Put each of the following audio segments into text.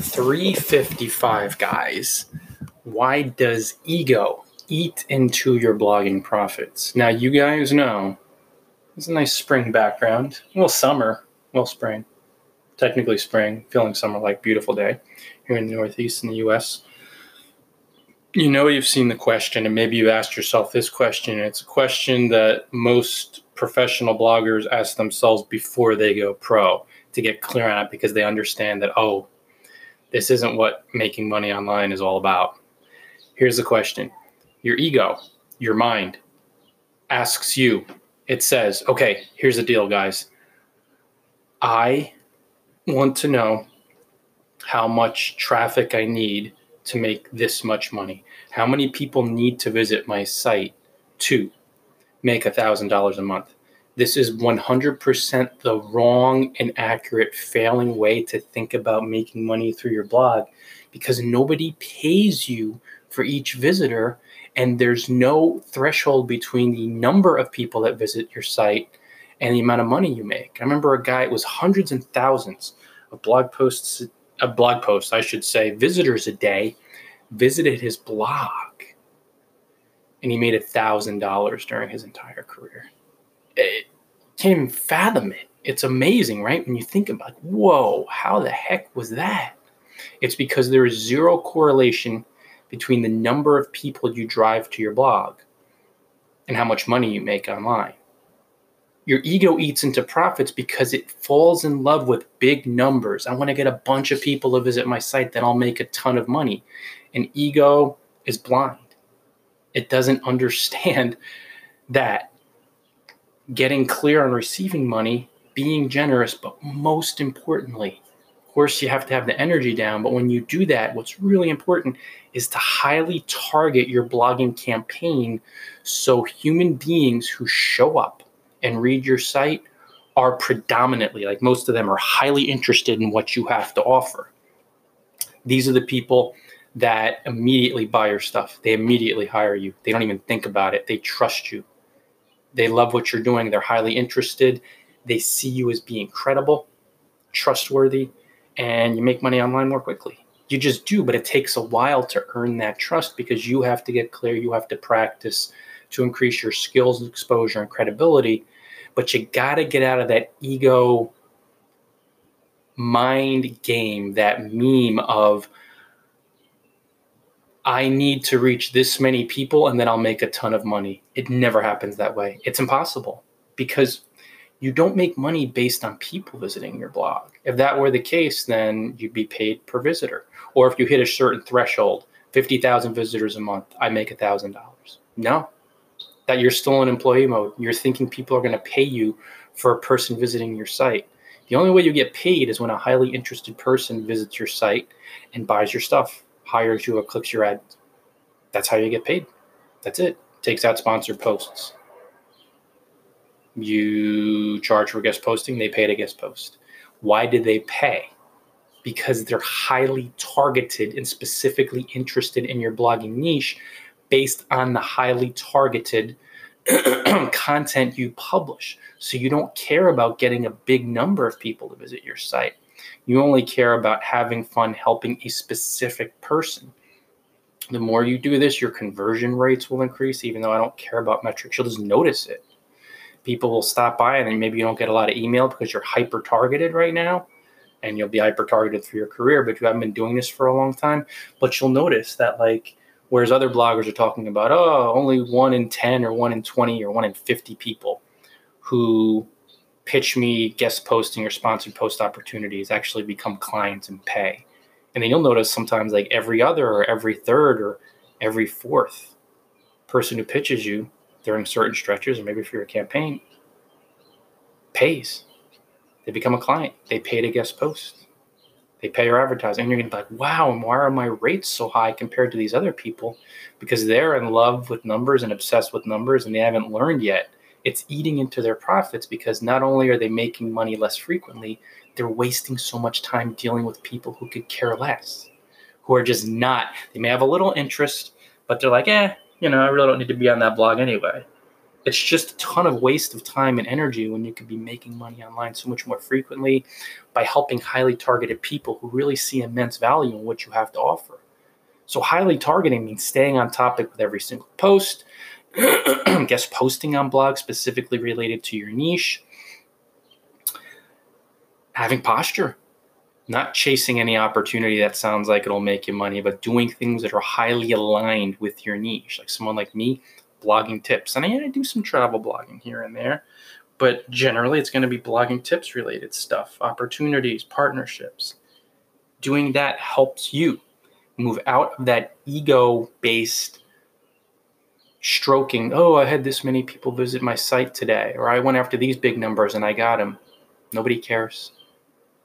355 guys. Why does ego eat into your blogging profits? Now, you guys know it's a nice spring background. Well, summer, well, spring, technically spring, feeling summer like beautiful day here in the Northeast in the US. You know, you've seen the question, and maybe you've asked yourself this question. It's a question that most professional bloggers ask themselves before they go pro to get clear on it because they understand that, oh, this isn't what making money online is all about. Here's the question Your ego, your mind, asks you, it says, okay, here's the deal, guys. I want to know how much traffic I need to make this much money. How many people need to visit my site to make a $1,000 a month? This is 100% the wrong and accurate, failing way to think about making money through your blog because nobody pays you for each visitor. And there's no threshold between the number of people that visit your site and the amount of money you make. I remember a guy, it was hundreds and thousands of blog posts, a blog posts, I should say, visitors a day visited his blog and he made a thousand dollars during his entire career it, can't even fathom it. It's amazing, right? When you think about, whoa, how the heck was that? It's because there is zero correlation between the number of people you drive to your blog and how much money you make online. Your ego eats into profits because it falls in love with big numbers. I want to get a bunch of people to visit my site, then I'll make a ton of money. And ego is blind. It doesn't understand that getting clear on receiving money, being generous, but most importantly, of course, you have to have the energy down. But when you do that, what's really important is to highly target your blogging campaign so human beings who show up and read your site are predominantly, like most of them, are highly interested in what you have to offer. These are the people that immediately buy your stuff. They immediately hire you. They don't even think about it. They trust you. They love what you're doing. They're highly interested. They see you as being credible, trustworthy, and you make money online more quickly. You just do, but it takes a while to earn that trust because you have to get clear, you have to practice to increase your skills, exposure, and credibility. But you got to get out of that ego mind game, that meme of, I need to reach this many people and then I'll make a ton of money. It never happens that way. It's impossible because you don't make money based on people visiting your blog. If that were the case, then you'd be paid per visitor. Or if you hit a certain threshold, 50,000 visitors a month, I make $1,000. No, that you're still in employee mode. You're thinking people are going to pay you for a person visiting your site. The only way you get paid is when a highly interested person visits your site and buys your stuff hires you or clicks your ad. That's how you get paid. That's it. Takes out sponsored posts. You charge for guest posting, they pay to guest post. Why did they pay? Because they're highly targeted and specifically interested in your blogging niche based on the highly targeted content you publish. So you don't care about getting a big number of people to visit your site. You only care about having fun helping a specific person. The more you do this, your conversion rates will increase, even though I don't care about metrics. You'll just notice it. People will stop by, and then maybe you don't get a lot of email because you're hyper targeted right now, and you'll be hyper targeted for your career, but you haven't been doing this for a long time. But you'll notice that, like, whereas other bloggers are talking about, oh, only one in 10 or one in 20 or one in 50 people who pitch me guest posting or sponsored post opportunities actually become clients and pay. And then you'll notice sometimes like every other or every third or every fourth person who pitches you during certain stretches or maybe for your campaign pays. They become a client. They pay to guest post. They pay your advertising. And you're going to be like, wow, and why are my rates so high compared to these other people? Because they're in love with numbers and obsessed with numbers and they haven't learned yet it's eating into their profits because not only are they making money less frequently, they're wasting so much time dealing with people who could care less, who are just not, they may have a little interest, but they're like, eh, you know, I really don't need to be on that blog anyway. It's just a ton of waste of time and energy when you could be making money online so much more frequently by helping highly targeted people who really see immense value in what you have to offer. So, highly targeting means staying on topic with every single post, guest posting on blogs specifically related to your niche, having posture, not chasing any opportunity that sounds like it'll make you money, but doing things that are highly aligned with your niche. Like someone like me, blogging tips. And I, I do some travel blogging here and there, but generally it's going to be blogging tips related stuff, opportunities, partnerships. Doing that helps you move out of that ego based stroking. Oh, I had this many people visit my site today, or I went after these big numbers and I got them. Nobody cares.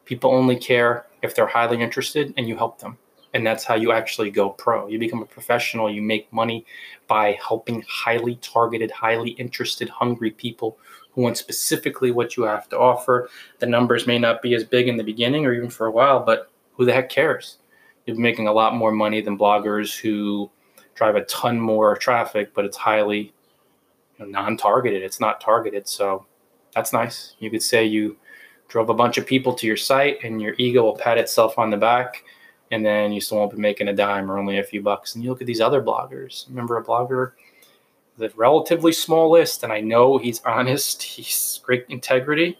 People only care if they're highly interested and you help them. And that's how you actually go pro. You become a professional. You make money by helping highly targeted, highly interested, hungry people who want specifically what you have to offer. The numbers may not be as big in the beginning or even for a while, but who the heck cares? You're making a lot more money than bloggers who drive a ton more traffic, but it's highly you know, non-targeted. It's not targeted, so that's nice. You could say you drove a bunch of people to your site, and your ego will pat itself on the back and then you still won't be making a dime or only a few bucks. And you look at these other bloggers. Remember a blogger a relatively small list, and I know he's honest, he's great integrity,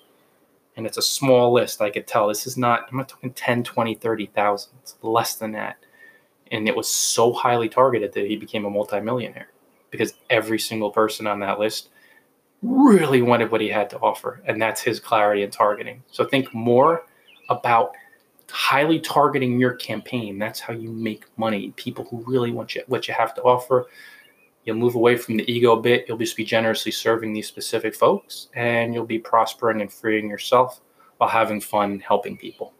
and it's a small list. I could tell this is not, I'm not talking 10, 20, 30,000. It's less than that. And it was so highly targeted that he became a multimillionaire because every single person on that list really wanted what he had to offer. And that's his clarity and targeting. So think more about highly targeting your campaign. That's how you make money. People who really want you, what you have to offer. You'll move away from the ego a bit. You'll just be generously serving these specific folks, and you'll be prospering and freeing yourself while having fun helping people.